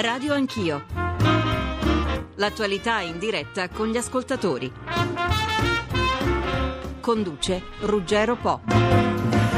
Radio Anch'io. L'attualità in diretta con gli ascoltatori. Conduce Ruggero Po.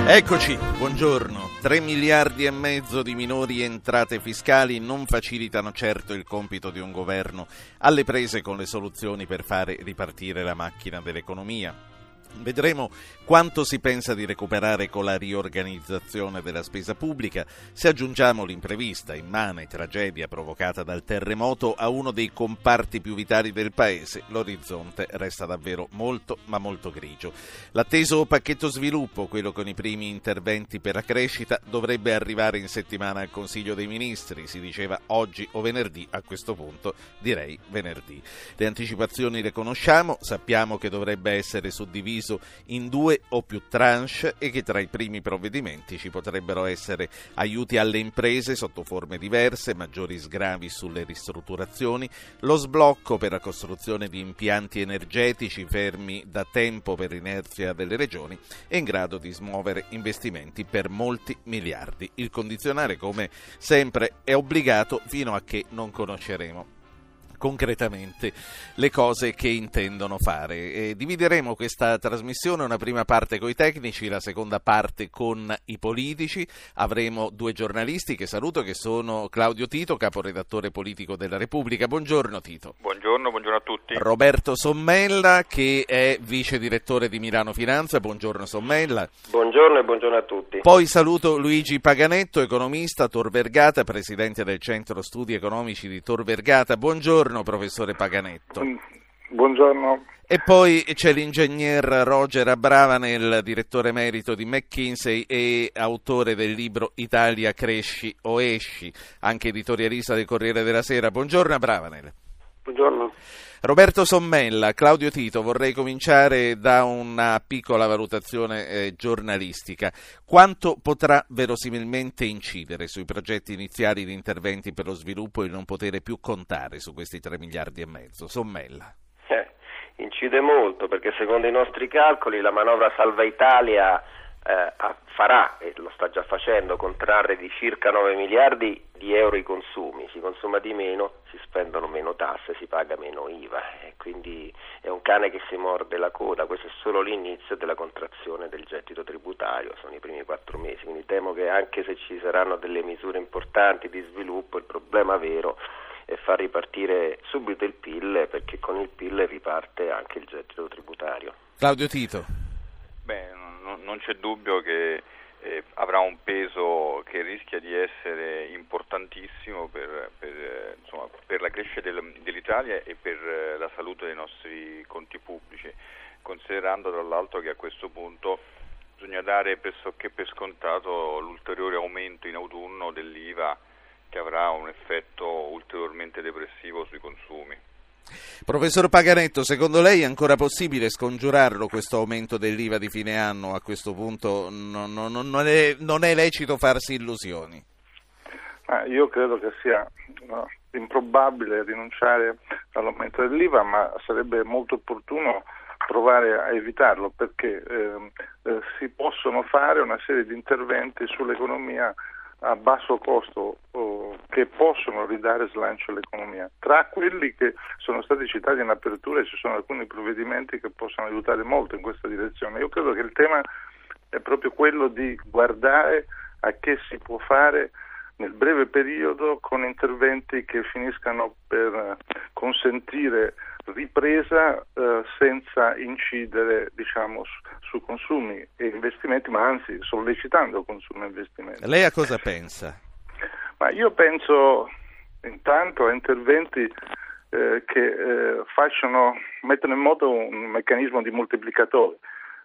Eccoci, buongiorno. 3 miliardi e mezzo di minori entrate fiscali non facilitano certo il compito di un governo alle prese con le soluzioni per fare ripartire la macchina dell'economia. Vedremo quanto si pensa di recuperare con la riorganizzazione della spesa pubblica se aggiungiamo l'imprevista, immane tragedia provocata dal terremoto a uno dei comparti più vitali del paese. L'orizzonte resta davvero molto ma molto grigio. L'atteso pacchetto sviluppo, quello con i primi interventi per la crescita, dovrebbe arrivare in settimana al Consiglio dei Ministri, si diceva oggi o venerdì, a questo punto direi venerdì. Le anticipazioni le conosciamo, sappiamo che dovrebbe essere suddiviso diviso in due o più tranche e che tra i primi provvedimenti ci potrebbero essere aiuti alle imprese sotto forme diverse, maggiori sgravi sulle ristrutturazioni, lo sblocco per la costruzione di impianti energetici fermi da tempo per inerzia delle regioni e in grado di smuovere investimenti per molti miliardi. Il condizionale, come sempre, è obbligato fino a che non conosceremo concretamente le cose che intendono fare. E divideremo questa trasmissione, una prima parte con i tecnici, la seconda parte con i politici. Avremo due giornalisti che saluto, che sono Claudio Tito, caporedattore politico della Repubblica. Buongiorno Tito. Buongiorno, buongiorno a tutti. Roberto Sommella, che è vice direttore di Milano Finanza. Buongiorno Sommella. Buongiorno e buongiorno a tutti. Poi saluto Luigi Paganetto, economista Tor Vergata, presidente del Centro Studi Economici di Tor Vergata. Buongiorno. Buongiorno professore Paganetto. Mm, buongiorno. E poi c'è l'ingegner Roger Abravanel, direttore emerito di McKinsey e autore del libro Italia cresci o esci, anche editorialista del Corriere della Sera. Buongiorno Abravanel. Buongiorno. Roberto Sommella, Claudio Tito, vorrei cominciare da una piccola valutazione eh, giornalistica. Quanto potrà verosimilmente incidere sui progetti iniziali di interventi per lo sviluppo il non poter più contare su questi 3 miliardi e mezzo? Sommella. Eh, incide molto perché secondo i nostri calcoli la manovra Salva Italia eh, farà, e lo sta già facendo, contrarre di circa 9 miliardi di euro i consumi, si consuma di meno, si spendono meno tasse, si paga meno IVA e quindi è un cane che si morde la coda, questo è solo l'inizio della contrazione del gettito tributario, sono i primi quattro mesi, quindi temo che anche se ci saranno delle misure importanti di sviluppo, il problema vero è far ripartire subito il PIL perché con il PIL riparte anche il gettito tributario. Claudio Tito. Beh, non, non c'è dubbio che eh, avrà un peso che rischia di essere importantissimo per, per, eh, insomma, per la crescita del, dell'Italia e per eh, la salute dei nostri conti pubblici, considerando tra l'altro che a questo punto bisogna dare pressoché per scontato l'ulteriore aumento in autunno dell'IVA che avrà un effetto ulteriormente depressivo sui consumi. Professor Paganetto, secondo lei è ancora possibile scongiurarlo questo aumento dell'IVA di fine anno? A questo punto non, non, non, è, non è, lecito farsi illusioni. Ah, io credo che sia no, improbabile rinunciare all'aumento dell'IVA, ma sarebbe molto opportuno provare a evitarlo perché eh, eh, si possono fare una serie di interventi sull'economia a basso costo oh, che possono ridare slancio all'economia. Tra quelli che sono stati citati in apertura ci sono alcuni provvedimenti che possono aiutare molto in questa direzione. Io credo che il tema è proprio quello di guardare a che si può fare nel breve periodo con interventi che finiscano per consentire ripresa eh, senza incidere diciamo, su, su, consumi e investimenti, ma anzi sollecitando consumi e investimenti. Lei a cosa pensa? Ma io penso intanto a interventi eh, che eh, facciano, mettono in moto un meccanismo di moltiplicatore.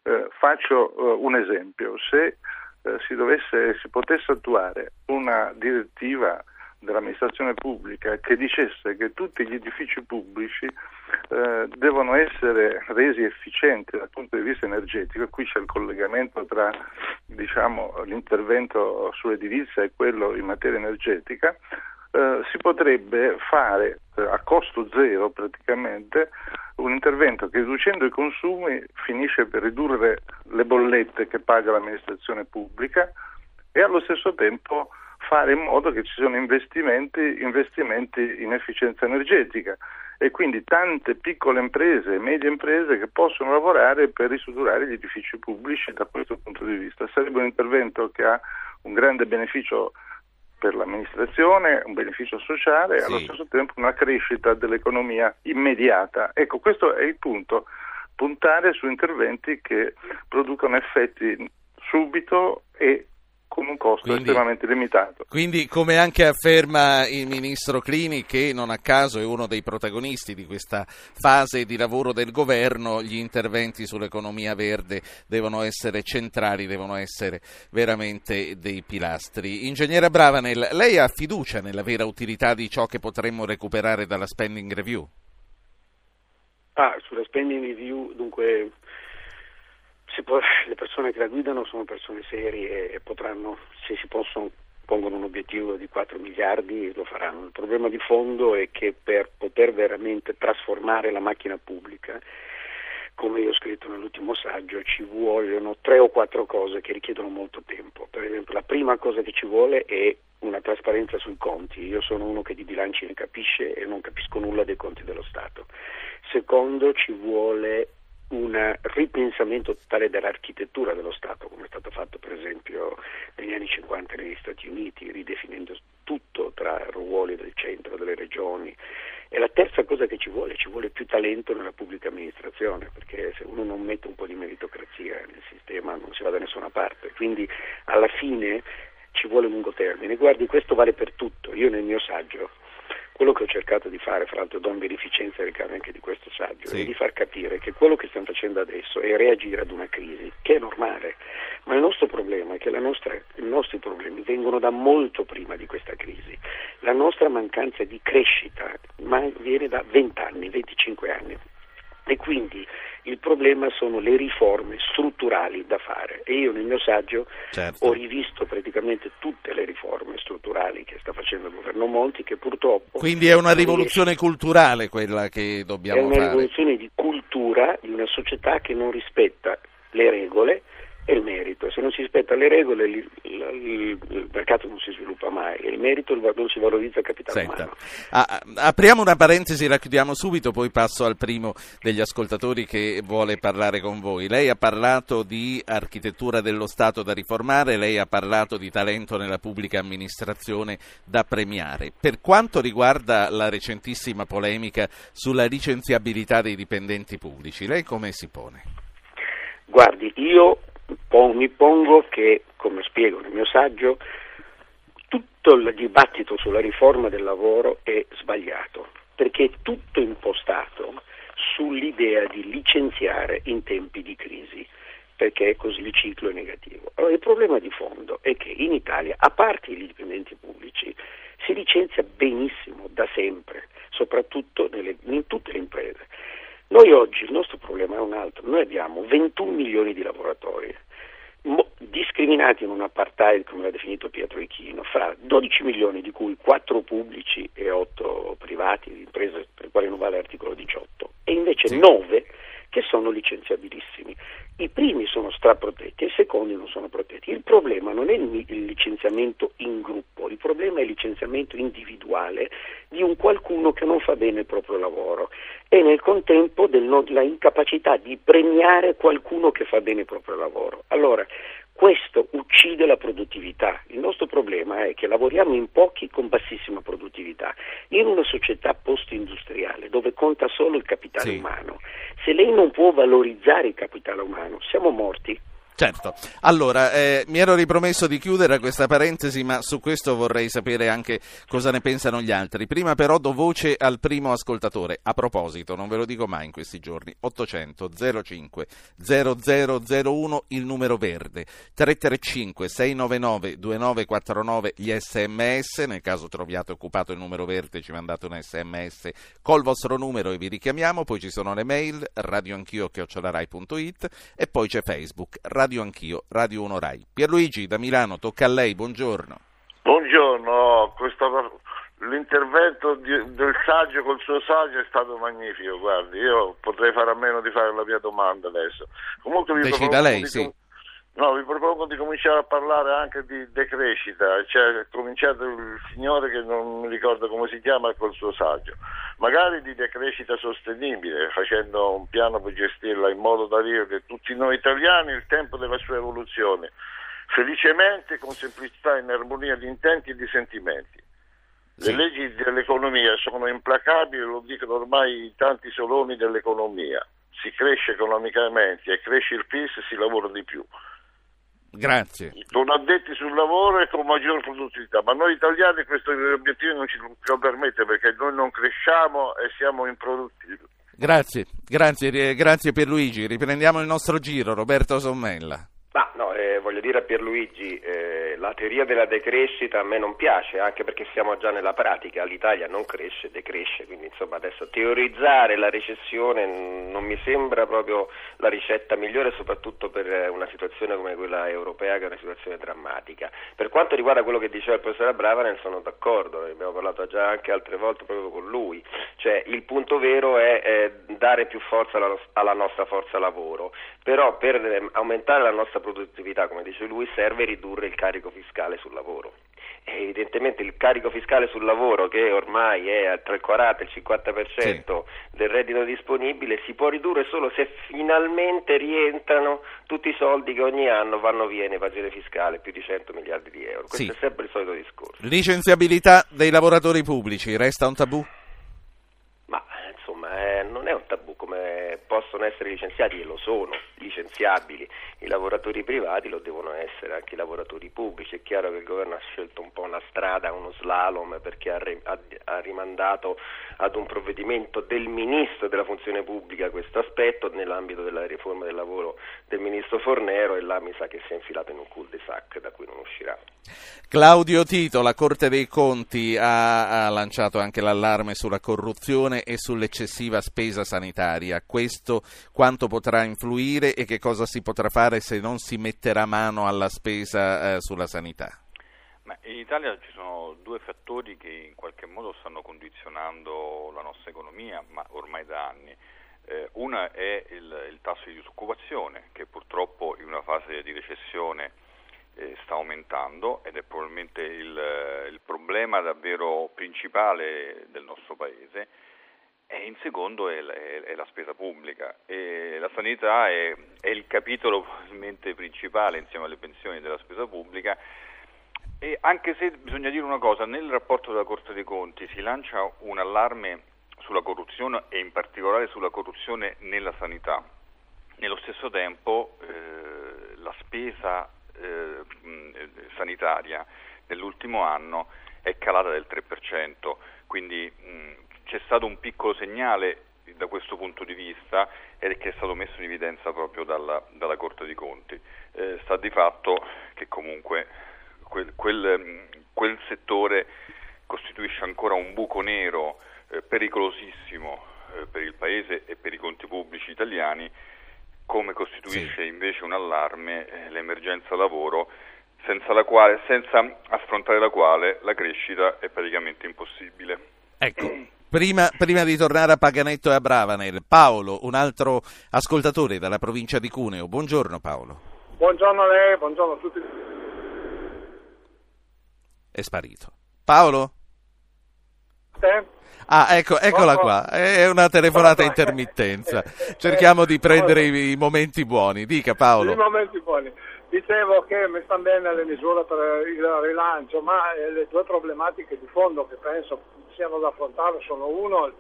Eh, faccio eh, un esempio, se eh, si, dovesse, si potesse attuare una direttiva dell'amministrazione pubblica che dicesse che tutti gli edifici pubblici eh, devono essere resi efficienti dal punto di vista energetico, e qui c'è il collegamento tra diciamo, l'intervento sull'edilizia e quello in materia energetica, eh, si potrebbe fare eh, a costo zero praticamente un intervento che riducendo i consumi finisce per ridurre le bollette che paga l'amministrazione pubblica e allo stesso tempo fare in modo che ci siano investimenti, investimenti in efficienza energetica e quindi tante piccole imprese e medie imprese che possono lavorare per ristrutturare gli edifici pubblici da questo punto di vista. Sarebbe un intervento che ha un grande beneficio per l'amministrazione, un beneficio sociale e sì. allo stesso tempo una crescita dell'economia immediata. Ecco, questo è il punto, puntare su interventi che producano effetti subito e con un costo quindi, estremamente limitato. Quindi, come anche afferma il ministro Clini, che non a caso è uno dei protagonisti di questa fase di lavoro del governo, gli interventi sull'economia verde devono essere centrali, devono essere veramente dei pilastri. Ingegnere Bravanel, lei ha fiducia nella vera utilità di ciò che potremmo recuperare dalla spending review? Ah, sulla spending review, dunque può, le persone che la guidano sono persone serie e potranno, se si possono, pongono un obiettivo di 4 miliardi, lo faranno. Il problema di fondo è che per poter veramente trasformare la macchina pubblica, come io ho scritto nell'ultimo saggio, ci vogliono tre o quattro cose che richiedono molto tempo. Per esempio, la prima cosa che ci vuole è una trasparenza sui conti. Io sono uno che di bilanci ne capisce e non capisco nulla dei conti dello Stato. Secondo, ci vuole un ripensamento totale dell'architettura dello Stato, come è stato fatto per esempio negli anni 50 negli Stati Uniti, ridefinendo tutto tra ruoli del centro, delle regioni. E la terza cosa che ci vuole, ci vuole più talento nella pubblica amministrazione, perché se uno non mette un po' di meritocrazia nel sistema non si va da nessuna parte. Quindi alla fine ci vuole lungo termine. Guardi, questo vale per tutto. Io nel mio saggio quello che ho cercato di fare, fra l'altro do in beneficenza ai ricavi anche di questo saggio, sì. è di far capire che quello che stiamo facendo adesso è reagire ad una crisi, che è normale, ma il nostro problema è che nostra, i nostri problemi vengono da molto prima di questa crisi. La nostra mancanza di crescita viene da 20 anni, 25 anni. E quindi il problema sono le riforme strutturali da fare e io nel mio saggio certo. ho rivisto praticamente tutte le riforme strutturali che sta facendo il governo Monti che purtroppo... Quindi è una rivoluzione riesce... culturale quella che dobbiamo fare. È una fare. rivoluzione di cultura di una società che non rispetta le regole è il merito. Se non si rispetta le regole il, il, il, mercato non si sviluppa mai e il merito non si valorizza il capitale Senta, umano. A, apriamo una parentesi, la chiudiamo subito, poi passo al primo degli ascoltatori che vuole parlare con voi. Lei ha parlato di architettura dello Stato da riformare, lei ha parlato di talento nella pubblica amministrazione da premiare. Per quanto riguarda la recentissima polemica sulla licenziabilità dei dipendenti pubblici, lei come si pone? Guardi, io mi pongo che, come spiego nel mio saggio, tutto il dibattito sulla riforma del lavoro è sbagliato, perché è tutto impostato sull'idea di licenziare in tempi di crisi, perché così il ciclo è negativo. Allora, il problema di fondo è che in Italia, a parte i dipendenti pubblici, si licenzia benissimo da sempre, soprattutto nelle, in tutte le imprese. Noi oggi il nostro problema è un altro, noi abbiamo 21 milioni di lavoratori discriminati in un apartheid, come l'ha definito Pietro Ichino, fra 12 milioni di cui 4 pubblici e 8 privati, imprese per le quali non vale l'articolo 18, e invece sì. 9 che sono licenziabilissimi. I primi sono straprotetti e i secondi non sono protetti. Il problema non è il, licenziamento in gruppo, il problema è il licenziamento individuale di un qualcuno che non fa bene il proprio lavoro e nel contempo della incapacità di premiare qualcuno che fa bene il proprio lavoro. Allora, questo uccide la produttività. Il nostro problema è che lavoriamo in pochi con bassissima produttività. In una società post-industriale dove conta solo il capitale sì. umano, se lei non può valorizzare il capitale umano, siamo morti. Certo, allora eh, mi ero ripromesso di chiudere questa parentesi, ma su questo vorrei sapere anche cosa ne pensano gli altri. Prima però do voce al primo ascoltatore. A proposito, non ve lo dico mai in questi giorni, 800 05 0001 il numero verde, 335 699 2949 gli sms, nel caso troviate occupato il numero verde ci mandate un sms col vostro numero e vi richiamiamo, poi ci sono le mail radioanchio.it e poi c'è Facebook. Radio Radio Anch'io, Radio 1 Rai. Pierluigi da Milano, tocca a lei, buongiorno. Buongiorno, questo, l'intervento di, del saggio col suo saggio è stato magnifico, guardi, io potrei fare a meno di fare la mia domanda adesso. Comunque vi Decida lei, sì. No, vi propongo di cominciare a parlare anche di decrescita, cioè è cominciato il signore che non mi ricordo come si chiama col suo saggio, magari di decrescita sostenibile, facendo un piano per gestirla in modo da dire che tutti noi italiani il tempo della sua evoluzione, felicemente, con semplicità, in armonia di intenti e di sentimenti. Le Sì. leggi dell'economia sono implacabili, lo dicono ormai tanti soloni dell'economia. Si cresce economicamente e cresce il PIL se si lavora di più Grazie. con addetti sul lavoro e con maggior produttività, ma noi italiani questi obiettivi non ci lo permette perché noi non cresciamo e siamo improduttivi. Grazie, grazie, eh, grazie Pierluigi. Riprendiamo il nostro giro, Roberto Sommella. Ma no, eh, voglio dire a Pierluigi, eh, la teoria della decrescita a me non piace, anche perché siamo già nella pratica, l'Italia non cresce, decresce, quindi insomma adesso teorizzare la recessione non mi sembra proprio la ricetta migliore, soprattutto per una situazione come quella europea che è una situazione drammatica. Per quanto riguarda quello che diceva il professore Bravanel sono d'accordo, ne abbiamo parlato già anche altre volte proprio con lui, cioè il punto vero è eh, dare più forza alla, alla nostra forza lavoro, però per eh, aumentare la nostra produttività, come dice lui, serve ridurre il carico fiscale sul lavoro. E evidentemente il carico fiscale sul lavoro, che ormai è tra il 40 e il 50% del reddito disponibile, si può ridurre solo se finalmente rientrano tutti i soldi che ogni anno vanno via in evasione fiscale, più di 100 miliardi di euro. Questo Sì. è sempre il solito discorso. Licenziabilità dei lavoratori pubblici, resta un tabù? Ma insomma eh, non è un tabù come possono essere licenziati e lo sono licenziabili i lavoratori privati, lo devono essere anche i lavoratori pubblici. È chiaro che il governo ha scelto un po' una strada, uno slalom perché ha, ha- ha rimandato ad un provvedimento del ministro della funzione pubblica questo aspetto nell'ambito della riforma del lavoro del ministro Fornero e là mi sa che si è infilato in un cul-de-sac da cui non uscirà. Claudio Tito, la Corte dei Conti ha, ha lanciato anche l'allarme sulla corruzione e sull'eccessiva spesa sanitaria. Questo quanto potrà influire e che cosa si potrà fare se non si metterà mano alla spesa eh, sulla sanità? Ma in Italia ci sono due fattori che in qualche modo stanno condizionando la nostra economia, ma ormai da anni. Eh, una è il, il tasso di disoccupazione, che purtroppo in una fase di recessione eh, sta aumentando ed è probabilmente il, il problema davvero principale del nostro Paese. E in secondo è, è- è la spesa pubblica. E la sanità è, è il capitolo probabilmente principale insieme alle pensioni della spesa pubblica. E anche se bisogna dire una cosa, nel rapporto della Corte dei Conti si lancia un allarme sulla corruzione e in particolare sulla corruzione nella sanità. Nello stesso tempo eh, la spesa eh, sanitaria nell'ultimo anno è calata del 3%, quindi mh, c'è stato un piccolo segnale da questo punto di vista e che è stato messo in evidenza proprio dalla, dalla Corte dei Conti. Eh, sta di fatto che comunque quel, quel, mh, quel settore costituisce ancora un buco nero eh, pericolosissimo eh, per il Paese e per i conti pubblici italiani, come costituisce invece un allarme eh, l'emergenza lavoro, senza, la quale, senza affrontare la quale la crescita è praticamente impossibile. Ecco, prima, prima di tornare a Paganetto e a Bravanel, Paolo, un altro ascoltatore dalla provincia di Cuneo. Buongiorno Paolo. Buongiorno a lei, buongiorno a tutti. È sparito. Paolo? Te? Ah, ecco, eccola qua. È una telefonata a intermittenza. Cerchiamo di prendere i, i momenti buoni. Dica I Paolo. momenti buoni. Dicevo che mi stanno bene le misure per il rilancio, ma eh, le due problematiche di fondo che penso siano da affrontare sono uno,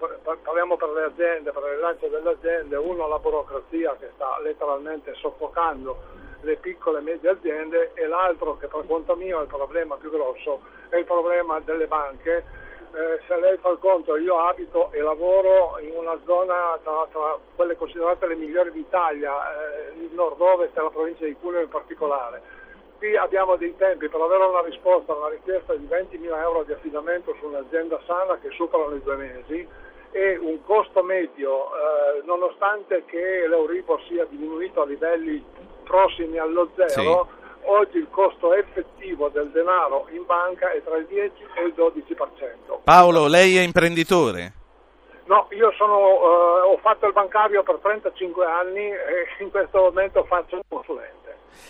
parliamo per le aziende, per il rilancio delle aziende, uno la burocrazia che sta letteralmente soffocando le piccole e medie aziende e l'altro che per conto mio è il problema più grosso è il problema delle banche. Eh, se lei fa il conto, io abito e lavoro in una zona tra, tra quelle considerate le migliori d'Italia, eh, il nord-ovest e la provincia di Cuneo in particolare. Qui abbiamo dei tempi per avere una risposta a una richiesta di 20.000 euro di affidamento su un'azienda sana che superano i due mesi e un costo medio, eh, nonostante che l'Euribor sia diminuito a livelli prossimi allo zero, oggi il costo effettivo del denaro in banca è tra il 10 e il 12%. Paolo, lei è imprenditore? No, io sono, eh, ho fatto il bancario per 35 anni e in questo momento faccio il consulente.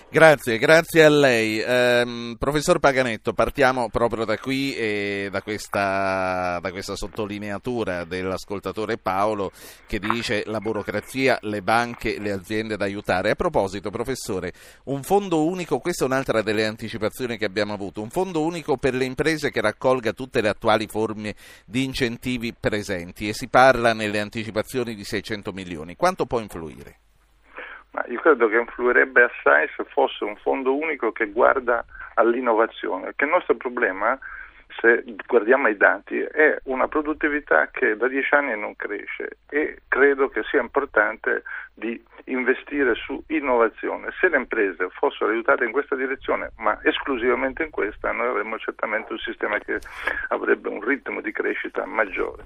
Grazie, grazie a lei. Eh, professor Paganetto, partiamo proprio da qui e da questa, da questa sottolineatura dell'ascoltatore Paolo che dice la burocrazia, le banche, le aziende da aiutare. A proposito, professore, un fondo unico, questa è un'altra delle anticipazioni che abbiamo avuto, un fondo unico per le imprese che raccolga tutte le attuali forme di incentivi presenti e si parla nelle anticipazioni di 600 milioni. Quanto può influire? Ma io credo che influirebbe assai se fosse un fondo unico che guarda all'innovazione, che il nostro problema, se guardiamo ai dati, è una produttività che da dieci anni non cresce e credo che sia importante di investire su innovazione. Se le imprese fossero aiutate in questa direzione, ma esclusivamente in questa, noi avremmo certamente un sistema che avrebbe un ritmo di crescita maggiore.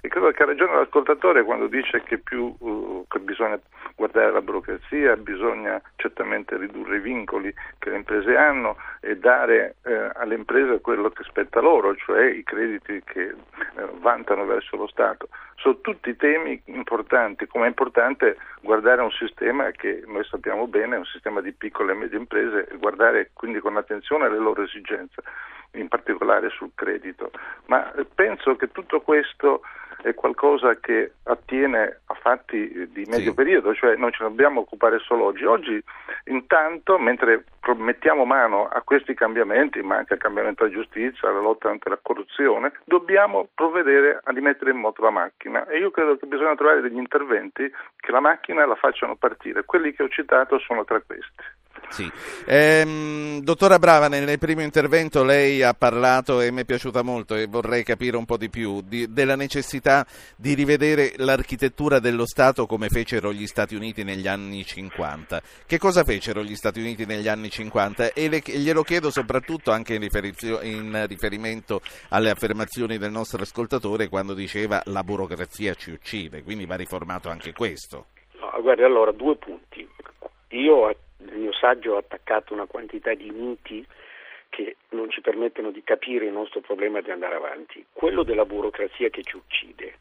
E credo che ha ragione l'ascoltatore quando dice che, più, uh, che bisogna guardare la burocrazia, bisogna certamente ridurre i vincoli che le imprese hanno e dare eh, alle imprese quello che spetta loro, cioè i crediti che eh, vantano verso lo Stato. Sono tutti temi importanti, come è importante guardare un sistema che noi sappiamo bene, è un sistema di piccole e medie imprese e guardare quindi con attenzione alle loro esigenze, in particolare sul credito. Ma penso che tutto questo è qualcosa che attiene a fatti di medio sì. periodo, cioè non ce ne dobbiamo occupare solo oggi. Oggi intanto, mentre mettiamo mano a questi cambiamenti, ma anche al cambiamento della giustizia, alla lotta contro la corruzione, dobbiamo provvedere a rimettere in moto la macchina e io credo che bisogna trovare degli interventi che la macchina la facciano partire. Quelli che ho citato sono tra questi. Sì. Ehm, dottora Brava, nel primo intervento lei ha parlato e mi è piaciuta molto e vorrei capire un po' di più di, della necessità di rivedere l'architettura dello Stato come fecero gli Stati Uniti negli anni 50. Che cosa fecero gli Stati Uniti negli anni 50? E le, glielo chiedo soprattutto anche in, riferizio, in riferimento alle affermazioni del nostro ascoltatore quando diceva la burocrazia ci uccide, quindi va riformato anche questo. No, guardi, allora due punti. Io nel mio saggio ho attaccato una quantità di miti che non ci permettono di capire il nostro problema di andare avanti. Quello della burocrazia che ci uccide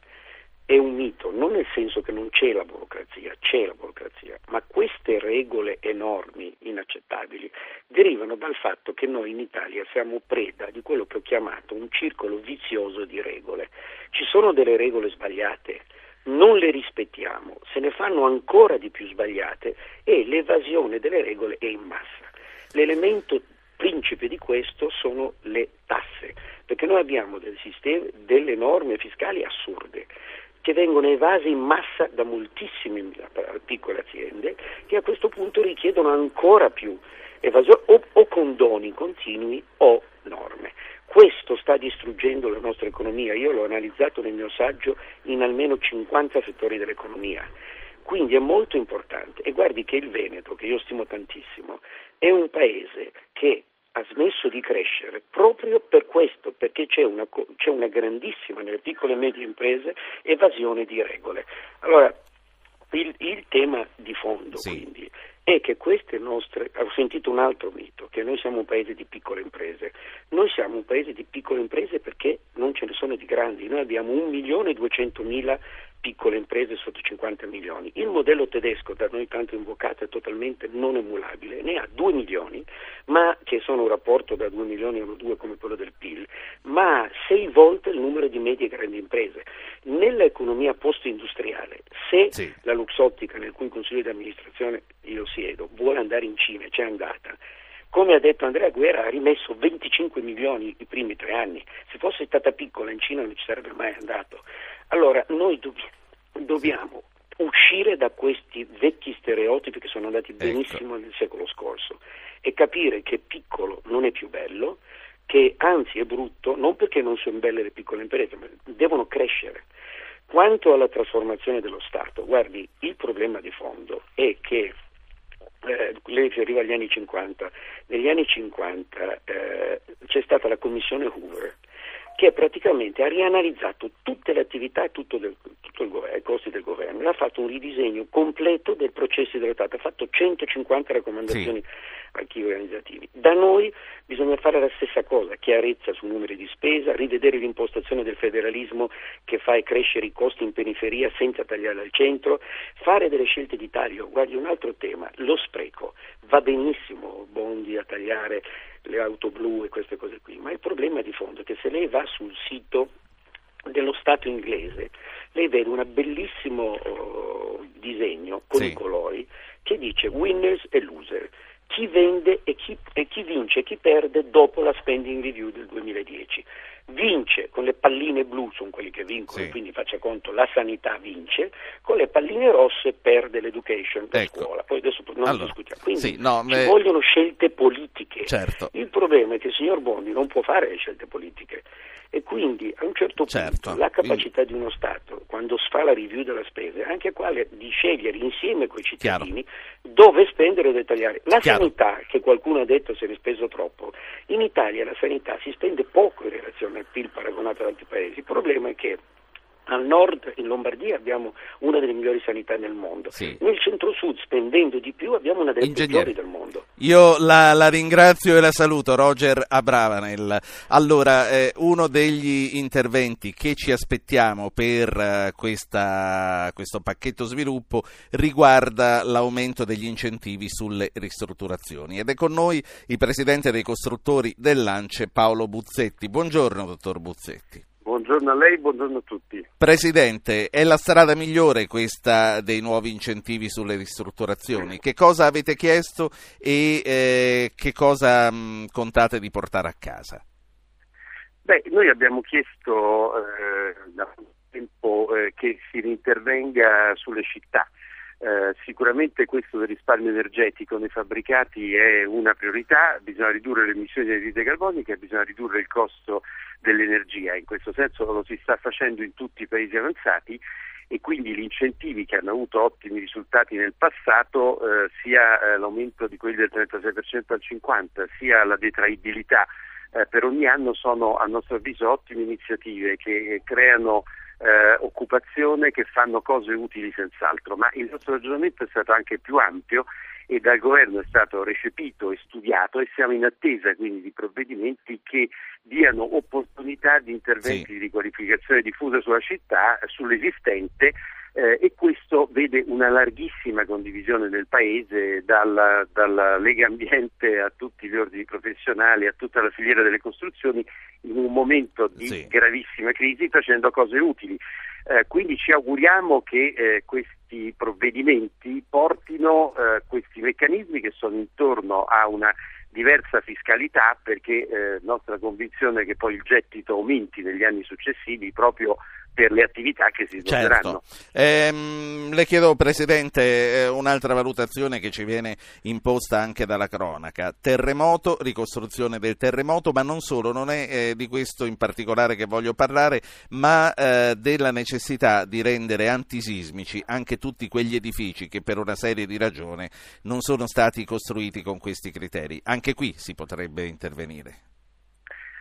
è un mito, non nel senso che non c'è la burocrazia, c'è la burocrazia, ma queste regole enormi, inaccettabili, derivano dal fatto che noi in Italia siamo preda di quello che ho chiamato un circolo vizioso di regole. Ci sono delle regole sbagliate, non le rispettiamo, se ne fanno ancora di più sbagliate e l'evasione delle regole è in massa. L'elemento principe di questo sono le tasse, perché noi abbiamo del sistema, delle norme fiscali assurde che vengono evase in massa da moltissime piccole aziende che a questo punto richiedono ancora più evasione o, o condoni continui o norme. Questo sta distruggendo la nostra economia, io l'ho analizzato nel mio saggio in almeno 50 settori dell'economia. Quindi è molto importante e guardi che il Veneto, che io stimo tantissimo, è un paese che ha smesso di crescere proprio per questo, perché c'è una, c'è una grandissima nelle piccole e medie imprese evasione di regole. Allora, il, il tema di fondo sì. quindi è che queste nostre, ho sentito un altro mito, che noi siamo un paese di piccole imprese. Noi siamo un paese di piccole imprese perché non ce ne sono di grandi, noi abbiamo 1 milione 200 mila piccole imprese sotto 50 milioni. Il modello tedesco, da noi tanto invocato, è totalmente non emulabile, ne ha 2 milioni, ma che sono un rapporto da 2 milioni a 2 come quello del PIL, ma 6 volte il numero di medie e grandi imprese. Nell'economia post-industriale, se sì. la Luxottica, nel cui consiglio di amministrazione io siedo, vuole andare in Cina, c'è andata, come ha detto Andrea Guerra, ha rimesso 25 milioni i primi tre anni. Se fosse stata piccola in Cina non ci sarebbe mai andato. Allora, noi dobbiamo dobbiamo uscire da questi vecchi stereotipi che sono andati ecco. benissimo ecco. nel secolo scorso e capire che piccolo non è più bello, che anzi è brutto, non perché non sono belle le piccole imprese, ma devono crescere. Quanto alla trasformazione dello Stato, guardi, il problema di fondo è che eh, lei arriva agli anni 50, negli anni 50 eh, c'è stata la commissione Hoover che praticamente ha rianalizzato tutte le attività e tutto, del, tutto il governo, ai costi del governo e ha fatto un ridisegno completo del processo dello Stato, ha fatto 150 raccomandazioni sì. archivi organizzativi. Da noi bisogna fare la stessa cosa, chiarezza sui numeri di spesa, rivedere l'impostazione del federalismo che fa crescere i costi in periferia senza tagliare al centro, fare delle scelte di taglio. Guardi un altro tema, lo spreco. Va benissimo Bondi a tagliare le auto blu e queste cose qui, ma il problema di fondo è che se lei va sul sito dello Stato inglese, lei vede un bellissimo uh, disegno con sì. i colori che dice winners e loser, chi vende e chi, e chi vince e chi perde dopo la spending review del 2010 vince con le palline blu, sono quelli che vincono, sì. quindi faccia conto, la sanità vince, con le palline rosse perde l'education, la ecco. scuola. Poi adesso non allora, discutiamo. Quindi sì, no, ci me... vogliono scelte politiche. Certo. Il problema è che il signor Bondi non può fare le scelte politiche e quindi a un certo certo. punto la capacità di uno Stato, quando fa la review della spesa, è anche quale di scegliere insieme con i cittadini Chiaro. dove spendere o dettagliare. La Chiaro. sanità, che qualcuno ha detto se ne è speso troppo, in Italia la sanità si spende poco in relazione al PIL paragonato ad altri paesi. Il problema è che al nord, in Lombardia, abbiamo una delle migliori sanità nel mondo. Sì. Nel centro-sud, spendendo di più, abbiamo una delle Ingegnere. peggiori del mondo. Io la, la, ringrazio e la saluto, Roger Abravanel. Allora, eh, uno degli interventi che ci aspettiamo per eh, questa, questo pacchetto sviluppo riguarda l'aumento degli incentivi sulle ristrutturazioni. Ed è con noi il presidente dei costruttori dell'Ance, Paolo Buzzetti. Buongiorno, dottor Buzzetti. Buongiorno a lei, buongiorno a tutti. Presidente, è la strada migliore questa dei nuovi incentivi sulle ristrutturazioni? Che cosa avete chiesto e eh, che cosa mh, contate di portare a casa? Beh, noi abbiamo chiesto eh, da tempo eh, che si intervenga sulle città. Eh, sicuramente questo del risparmio energetico nei fabbricati è una priorità, bisogna ridurre le emissioni di anidride carbonica, bisogna ridurre il costo dell'energia, in questo senso lo si sta facendo in tutti i paesi avanzati e quindi gli incentivi che hanno avuto ottimi risultati nel passato, eh, sia eh, l'aumento di quelli del 36% al 50%, sia la detraibilità eh, per ogni anno sono a nostro avviso ottime iniziative che creano eh, occupazione, che fanno cose utili senz'altro, ma il nostro ragionamento è stato anche più ampio e dal governo è stato recepito e studiato e siamo in attesa quindi di provvedimenti che diano opportunità di interventi sì. di riqualificazione diffusa sulla città, sull'esistente eh, e questo vede una larghissima condivisione nel Paese, dalla, dalla, Lega Ambiente a tutti gli ordini professionali, a tutta la filiera delle costruzioni, in un momento di sì. gravissima crisi facendo cose utili. Eh, quindi ci auguriamo che eh, questi provvedimenti portino eh, questi meccanismi che sono intorno a una diversa fiscalità perché eh, nostra convinzione è che poi il gettito aumenti negli anni successivi proprio per le attività che si svolgeranno. Certo. Ehm, le chiedo Presidente eh, un'altra valutazione che ci viene imposta anche dalla cronaca. Terremoto, ricostruzione del terremoto, ma non solo, non è eh, di questo in particolare che voglio parlare, ma eh, della necessità di rendere antisismici anche tutti quegli edifici che per una serie di ragioni non sono stati costruiti con questi criteri. Anche qui si potrebbe intervenire.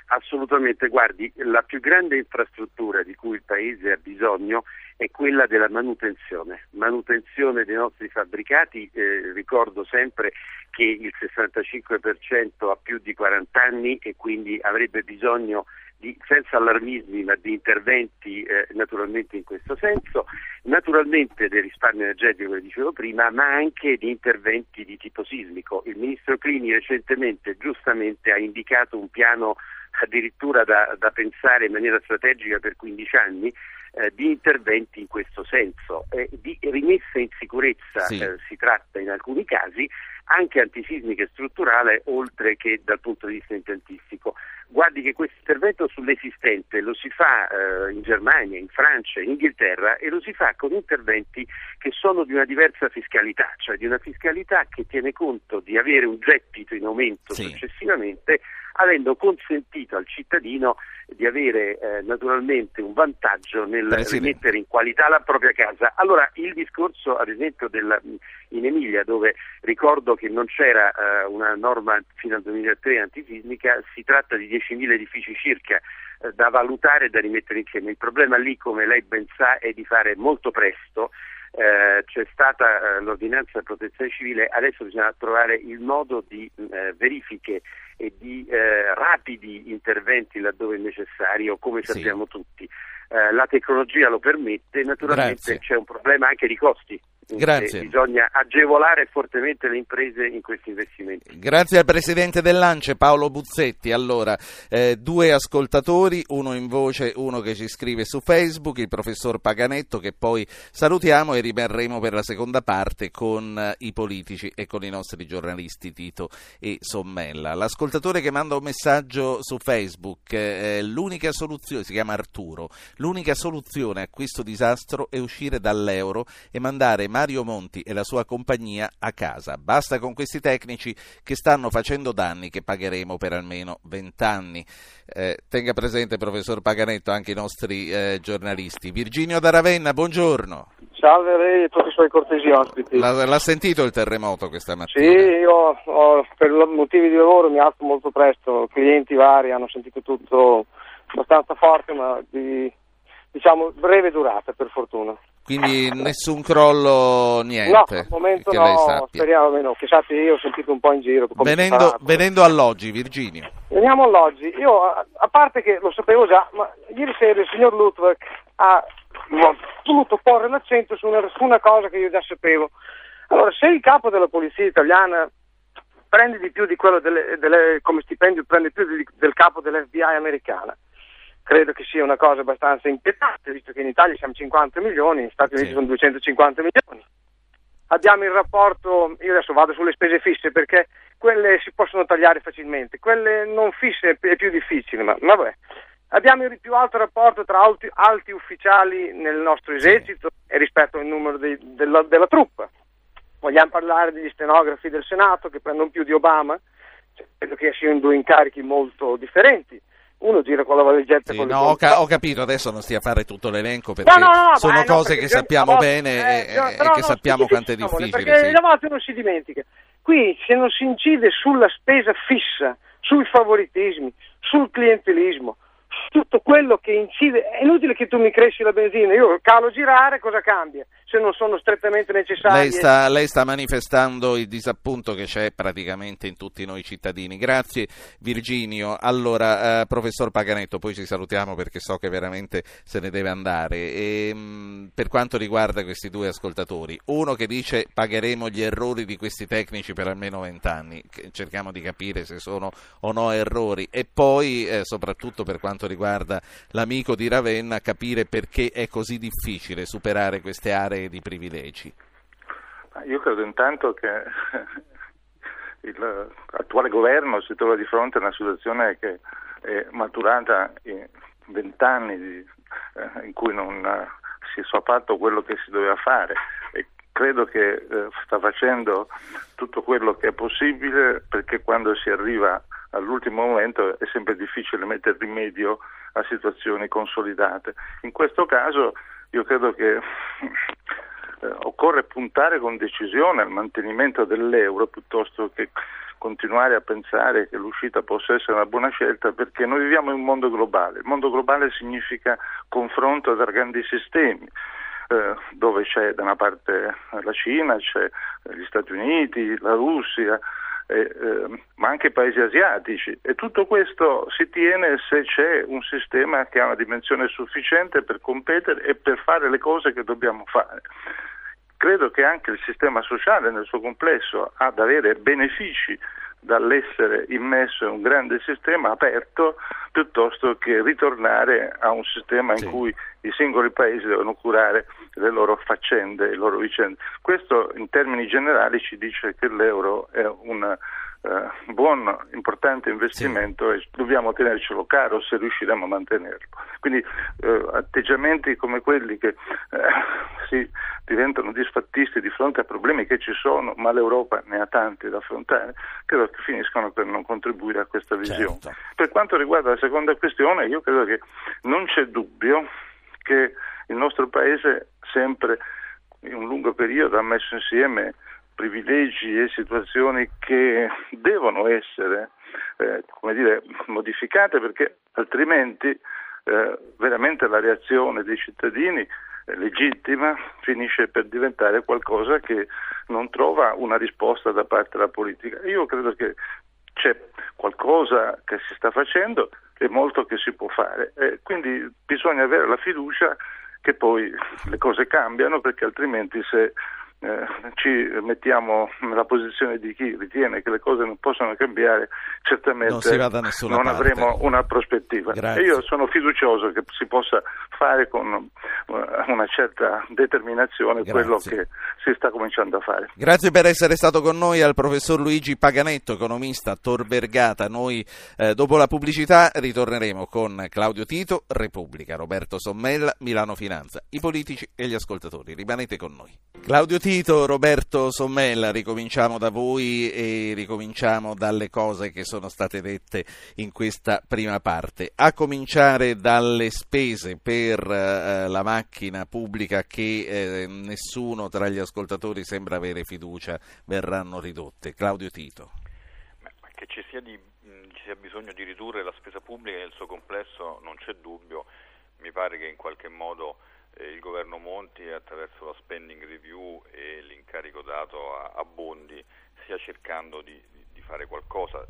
Assolutamente, guardi, la più grande infrastruttura di cui il Paese ha bisogno è quella della manutenzione, manutenzione dei nostri fabbricati, eh, ricordo sempre che il 65% ha più di 40 anni e quindi avrebbe bisogno di, senza allarmismi ma di interventi eh, naturalmente in questo senso, naturalmente del risparmio energetico come dicevo prima, ma anche di interventi di tipo sismico. Il Ministro Clini recentemente giustamente ha indicato un piano addirittura da, da pensare in maniera strategica per 15 anni, eh, di interventi in questo senso. Eh, di rimessa in sicurezza sì. eh, si tratta in alcuni casi, anche antisismica e strutturale, oltre che dal punto di vista impiantistico. Guardi che questo intervento sull'esistente lo si fa eh, in Germania, in Francia, in Inghilterra e lo si fa con interventi che sono di una diversa fiscalità, cioè di una fiscalità che tiene conto di avere un gettito in aumento sì. successivamente avendo consentito al cittadino di avere eh, naturalmente un vantaggio nel Presidente. rimettere in qualità la propria casa. Allora il discorso ad esempio della, in Emilia dove ricordo che non c'era eh, una norma fino al 2003 antisismica, si tratta di 10.000 edifici circa eh, da valutare e da rimettere insieme. Il problema lì, come lei ben sa, è di fare molto presto. Eh, c'è stata eh, l'ordinanza di protezione civile, adesso bisogna trovare il modo di eh, verifiche e di eh, rapidi interventi laddove necessario, come Sì. sappiamo tutti. Eh, la tecnologia lo permette, naturalmente Grazie. c'è un problema anche di costi. Grazie. Bisogna agevolare fortemente le imprese in questi investimenti. Grazie al presidente dell'ANCE Paolo Buzzetti. Allora, eh, due ascoltatori, uno in voce, uno che ci scrive su Facebook, il professor Paganetto che poi salutiamo e rimarremo per la seconda parte con eh, i politici e con i nostri giornalisti Tito e Sommella. L'ascoltatore che manda un messaggio su Facebook, eh, l'unica soluzione, si chiama Arturo, l'unica soluzione a questo disastro è uscire dall'euro e mandare Mario Monti e la sua compagnia a casa. Basta con questi tecnici che stanno facendo danni che pagheremo per almeno vent'anni. Eh, tenga presente, professor Paganetto, anche i nostri eh, giornalisti. Virginio da Ravenna, buongiorno. Salve a lei e tutti i suoi cortesi ospiti. L'ha, l'ha sentito il terremoto questa Sì, mattina? io ho- per motivi di lavoro mi alzo molto presto, clienti vari hanno sentito tutto abbastanza forte, ma di diciamo breve durata per fortuna. Quindi nessun crollo, No, niente. al momento che no, speriamo che sappia io ho sentito un po' in giro. Venendo, venendo all'oggi, Virginio. Veniamo all'oggi. Io, a a parte che lo sapevo già, ma ieri sera il signor Lutwak ha voluto porre l'accento su una, su una cosa che io già sapevo. Allora, se il capo della polizia italiana prende di più di quello delle, delle- come stipendio, prende più di- del capo dell'FBI americana, credo che sia una cosa abbastanza inquietante, visto che in Italia siamo 50 milioni, in Stati Uniti Sì. sono 250 milioni abbiamo il rapporto, io adesso vado sulle spese fisse perché quelle si possono tagliare facilmente, quelle non fisse è pi- è più difficile, ma vabbè. Abbiamo il più alto rapporto tra alti, alti ufficiali nel nostro esercito e rispetto al numero dei- della, della truppa. Vogliamo parlare degli stenografi del Senato che prendono più di Obama? Cioè, credo che siano due incarichi molto differenti. Uno gira con la valigetta Sì, con no, ho, ca- ho capito, adesso non stia a fare tutto l'elenco perché No, no, no, no, sono eh, cose perché che sappiamo a volte- bene eh, e, bisogna- e che sappiamo quanto è difficile. Perché sì. a volte uno si dimentica. Qui se non si incide sulla spesa fissa, sui favoritismi, sul clientelismo, tutto quello che incide, è inutile che tu mi cresci la benzina, io calo girare, cosa cambia? Se non sono strettamente necessarie. Lei sta, lei sta manifestando il disappunto che c'è praticamente in tutti noi cittadini. Grazie Virginio. Allora, eh, professor Paganetto, poi ci salutiamo perché so che veramente se ne deve andare. E, mh, per quanto riguarda questi due ascoltatori, uno che dice pagheremo gli errori di questi tecnici per almeno vent'anni, cerchiamo di capire se sono o no errori, e poi eh, soprattutto per quanto riguarda l'amico di Ravenna, capire perché è così difficile superare queste aree di privilegi. Io credo intanto che l'attuale governo si trova di fronte a una situazione che è maturata in vent'anni eh, in cui non eh, si è fatto quello che si doveva fare e credo che eh, sta facendo tutto quello che è possibile perché quando si arriva all'ultimo momento è sempre difficile mettere rimedio a situazioni consolidate. In questo caso io credo che eh, occorre puntare con decisione al mantenimento dell'euro piuttosto che continuare a pensare che l'uscita possa essere una buona scelta perché noi viviamo in un mondo globale. Il mondo globale significa confronto tra grandi sistemi. Eh, dove c'è da una parte la Cina, c'è gli Stati Uniti, la Russia, eh, eh, ma anche paesi asiatici e tutto questo si tiene se c'è un sistema che ha una dimensione sufficiente per competere e per fare le cose che dobbiamo fare. Credo che anche il sistema sociale nel suo complesso ha da avere benefici dall'essere immesso in un grande sistema aperto piuttosto che ritornare a un sistema in Sì. cui i singoli paesi devono curare le loro faccende, le loro vicende. Questo in termini generali ci dice che l'euro è un eh, buon, importante investimento sì. e dobbiamo tenercelo caro se riusciremo a mantenerlo. Quindi eh, atteggiamenti come quelli che eh, si diventano disfattisti di fronte a problemi che ci sono, ma l'Europa ne ha tanti da affrontare, credo che finiscono per non contribuire a questa visione. Certo. Per quanto riguarda la seconda questione, io credo che non c'è dubbio che il nostro Paese sempre in un lungo periodo ha messo insieme privilegi e situazioni che devono essere eh, dire, modificate perché altrimenti eh, veramente la reazione dei cittadini eh, legittima finisce per diventare qualcosa che non trova una risposta da parte della politica. Io credo che c'è qualcosa che si sta facendo e molto che si può fare. Eh, quindi bisogna avere la fiducia che poi le cose cambiano perché altrimenti se eh, ci mettiamo nella posizione di chi ritiene che le cose non possano cambiare, certamente non, non avremo una prospettiva. Grazie. E io sono fiducioso che si possa fare con eh, una certa determinazione Grazie. quello che si sta cominciando a fare. Grazie per essere stato con noi al professor Luigi Paganetto, economista Tor Vergata. Noi eh, dopo la pubblicità ritorneremo con Claudio Tito, Repubblica, Roberto Sommella, Milano Finanza, i politici e gli ascoltatori. Rimanete con noi. Claudio Tito, Roberto Sommella, ricominciamo da voi e ricominciamo dalle cose che sono state dette in questa prima parte. A cominciare dalle spese per eh, la macchina pubblica che eh, nessuno tra gli ascoltatori sembra avere fiducia verranno ridotte. Claudio Tito. Che ci sia, di, ci sia bisogno di ridurre la spesa pubblica nel suo complesso non c'è dubbio, mi pare che in qualche modo eh, il governo Monti attraverso la spending review e l'incarico dato a, a Bondi stia cercando di, di, di, fare qualcosa.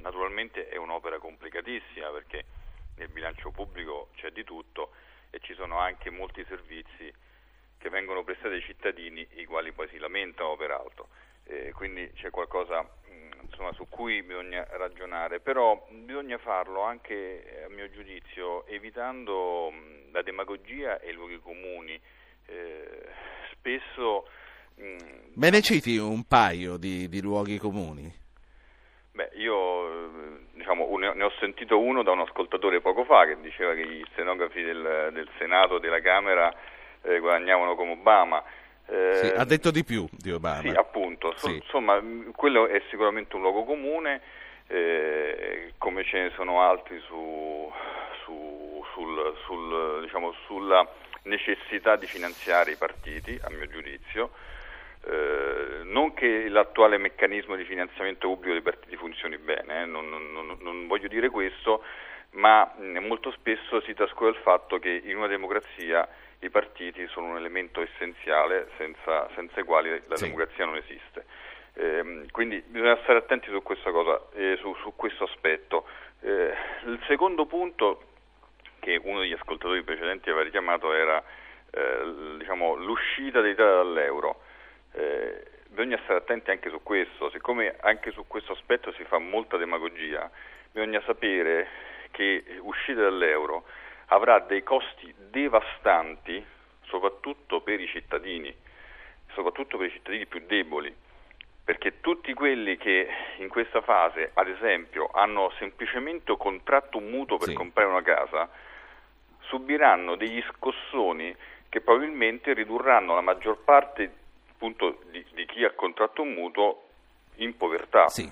Naturalmente è un'opera complicatissima perché nel bilancio pubblico c'è di tutto e ci sono anche molti servizi che vengono prestati ai cittadini i quali poi si lamentano peraltro. Eh, quindi c'è qualcosa insomma, su cui bisogna ragionare, però bisogna farlo anche a mio giudizio evitando la demagogia e i luoghi comuni. Eh, spesso. Me ne citi un paio di, di luoghi comuni? Beh, io diciamo, ne ho sentito uno da un ascoltatore poco fa che diceva che gli stenografi del, del Senato, della Camera eh, guadagnavano come Obama. Eh, sì, ha detto di più di Obama. Sì, appunto. Sì. Insomma, quello è sicuramente un luogo comune, eh, come ce ne sono altri su, su, sul, sul, diciamo, sulla necessità di finanziare i partiti, a mio giudizio. Eh, non che l'attuale meccanismo di finanziamento pubblico dei partiti funzioni bene, eh, non, non, non, voglio dire questo, ma molto spesso si trascura il fatto che in una democrazia i partiti sono un elemento essenziale senza, senza i quali la sì. democrazia non esiste. Eh, quindi bisogna stare attenti su questa cosa, eh, su, su, questo aspetto. Eh, il secondo punto che uno degli ascoltatori precedenti aveva richiamato era eh, diciamo, l'uscita dell'Italia dall'euro. Eh, bisogna stare attenti anche su questo, siccome anche su questo aspetto si fa molta demagogia, bisogna sapere che uscita dall'euro avrà dei costi devastanti soprattutto per i cittadini, soprattutto per i cittadini più deboli, perché tutti quelli che in questa fase, ad esempio, hanno semplicemente contratto un mutuo per sì. comprare una casa, subiranno degli scossoni che probabilmente ridurranno la maggior parte appunto, di, di, chi ha contratto un mutuo in povertà. Sì.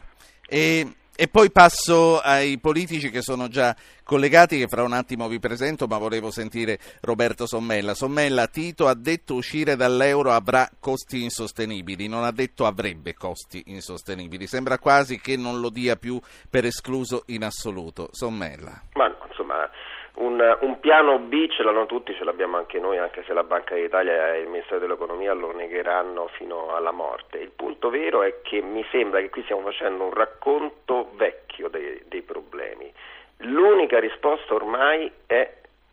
E e poi passo ai politici che sono già collegati, che fra un attimo vi presento, ma volevo sentire Roberto Sommella. Sommella, Tito ha detto uscire dall'euro avrà costi insostenibili, non ha detto avrebbe costi insostenibili. Sembra quasi che non lo dia più per escluso in assoluto. Sommella. Ma insomma un, un, piano B ce l'hanno tutti, ce l'abbiamo anche noi, anche se la Banca d'Italia e il Ministero dell'Economia lo negheranno fino alla morte. Il punto vero è che mi sembra che qui stiamo facendo un racconto vecchio dei, dei problemi. L'unica risposta ormai è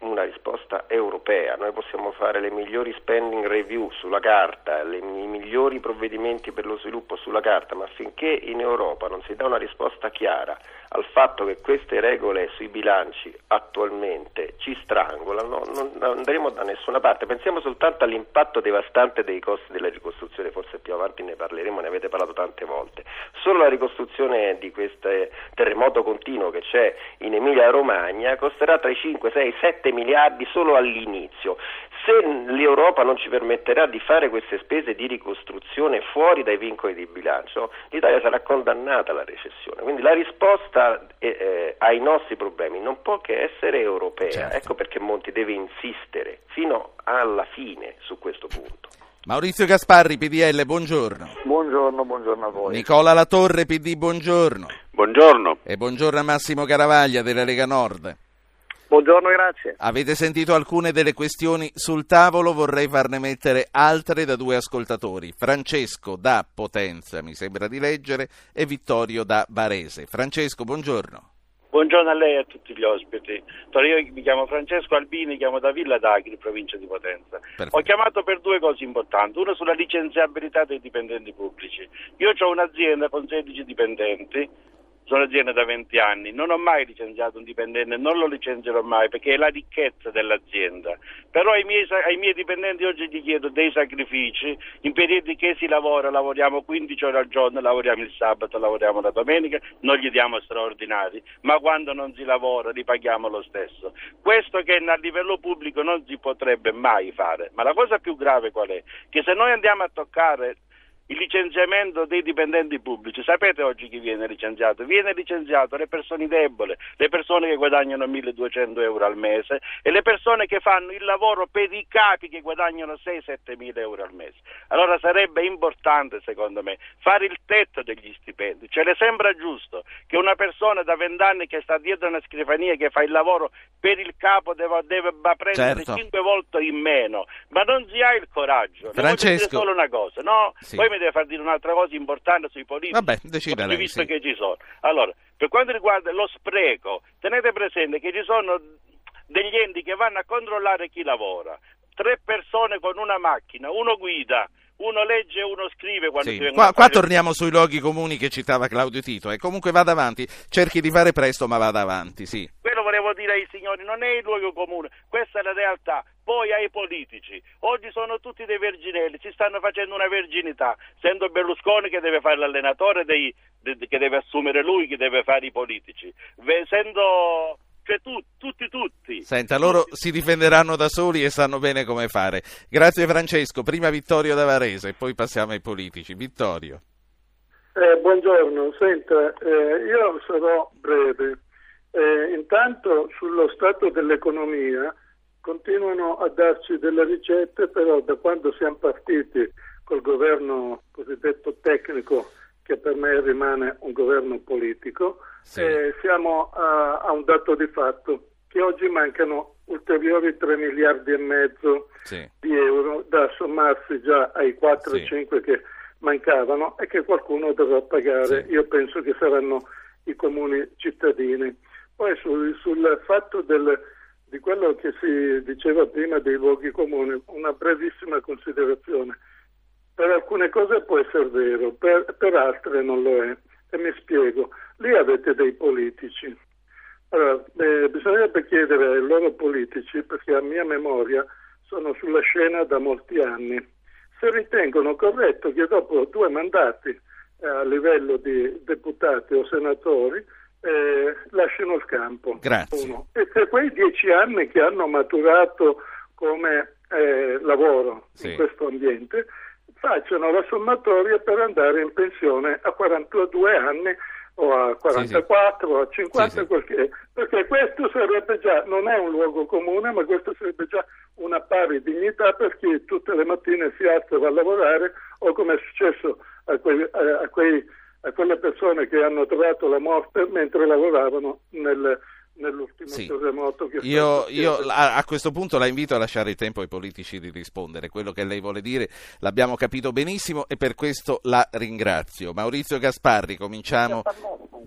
una risposta europea. Noi possiamo fare le migliori spending review sulla carta, le, i migliori provvedimenti per lo sviluppo sulla carta, ma finché in Europa non si dà una risposta chiara al fatto che queste regole sui bilanci attualmente ci strangolano, non andremo da nessuna parte. Pensiamo soltanto all'impatto devastante dei costi della ricostruzione, forse più avanti ne parleremo, ne avete parlato tante volte. Solo la ricostruzione di questo terremoto continuo che c'è in Emilia Romagna costerà tra i 5, 6, 7 miliardi solo all'inizio. Se l'Europa non ci permetterà di fare queste spese di ricostruzione fuori dai vincoli di bilancio, l'Italia sarà condannata alla recessione. Quindi la risposta eh, eh, ai nostri problemi non può che essere europea. Certo. Ecco perché Monti deve insistere fino alla fine su questo punto. Maurizio Gasparri, PDL, buongiorno. Buongiorno, buongiorno a voi. Nicola Latorre, PD, buongiorno. Buongiorno. E buongiorno a Massimo Caravaglia della Lega Nord. Buongiorno, grazie. Avete sentito alcune delle questioni sul tavolo, vorrei farne mettere altre da due ascoltatori. Francesco da Potenza, mi sembra di leggere, e Vittorio da Varese. Francesco, buongiorno. Buongiorno a lei e a tutti gli ospiti. Io mi chiamo Francesco Albini, chiamo da Villa d'Agri, provincia di Potenza. Perfetto. Ho chiamato per due cose importanti. Una sulla licenziabilità dei dipendenti pubblici. Io ho un'azienda con 16 dipendenti sono azienda da 20 anni, non ho mai licenziato un dipendente, non lo licenzierò mai perché è la ricchezza dell'azienda. Però ai miei, ai miei, dipendenti oggi gli chiedo dei sacrifici, in periodi che si lavora, lavoriamo 15 ore al giorno, lavoriamo il sabato, lavoriamo la domenica, non gli diamo straordinari, ma quando non si lavora li paghiamo lo stesso. Questo che a livello pubblico non si potrebbe mai fare, ma la cosa più grave qual è? Che se noi andiamo a toccare il licenziamento dei dipendenti pubblici. Sapete oggi chi viene licenziato? Viene licenziato le persone deboli, le persone che guadagnano 1200 euro al mese e le persone che fanno il lavoro per i capi che guadagnano 6-7 mila euro al mese. Allora sarebbe importante, secondo me, fare il tetto degli stipendi. Ce le sembra giusto che una persona da 20 anni che sta dietro una scrivania che fa il lavoro per il capo deve, deve prendere certo. 5 volte in meno, ma non si ha il coraggio. Francesco. Solo una cosa, no? Sì. Poi mi deve far dire un'altra cosa importante sui politici, Vabbè, decida lei, visto sì. che ci sono. Allora, per quanto riguarda lo spreco, tenete presente che ci sono degli enti che vanno a controllare chi lavora. Tre persone con una macchina, uno guida, uno legge e uno scrive quando sì. qua, qua torniamo sui luoghi comuni che citava Claudio Tito e comunque vada avanti cerchi di fare presto ma vada avanti sì. Volevo dire ai signori non è il luogo comune questa è la realtà poi ai politici oggi sono tutti dei verginelli si stanno facendo una verginità sento Berlusconi che deve fare l'allenatore dei, de, che deve assumere lui che deve fare i politici sento cioè tu, tutti, tutti. Senta, loro si difenderanno da soli e sanno bene come fare. Grazie Francesco, prima Vittorio da Varese e poi passiamo ai politici. Vittorio. Eh, buongiorno, senta, eh, io sarò breve. Eh, intanto sullo stato dell'economia continuano a darci delle ricette, però da quando siamo partiti col governo cosiddetto tecnico, che per me rimane un governo politico, sì. eh, siamo a, a, un dato di fatto che oggi mancano ulteriori 3 miliardi e mezzo sì. di euro da sommarsi già ai 4-5 sì. che mancavano e che qualcuno dovrà pagare. Io penso che saranno i comuni cittadini. Poi sul, sul fatto del, di quello che si diceva prima dei luoghi comuni, una brevissima considerazione. Per alcune cose può essere vero, per, per altre non lo è. E mi spiego, lì avete dei politici. Allora, eh, bisognerebbe chiedere ai loro politici, perché a mia memoria sono sulla scena da molti anni, se ritengono corretto che dopo due mandati eh, a livello di deputati o senatori eh, lasciano il campo. Grazie. Uno. E per quei dieci anni che hanno maturato come eh, lavoro sì. in questo ambiente facciano la sommatoria per andare in pensione a 42 anni o a 44 sì, sì. o a 50 sì, perché, perché questo sarebbe già non è un luogo comune ma questo sarebbe già una pari dignità per chi tutte le mattine si alza e va a lavorare o come è successo a, quei, a, quei, a quelle persone che hanno trovato la morte mentre lavoravano nel, nell'ufficio Sì. Io, io a, a, questo punto la invito a lasciare il tempo ai politici di rispondere. Quello che lei vuole dire l'abbiamo capito benissimo e per questo la ringrazio. Maurizio Gasparri, cominciamo,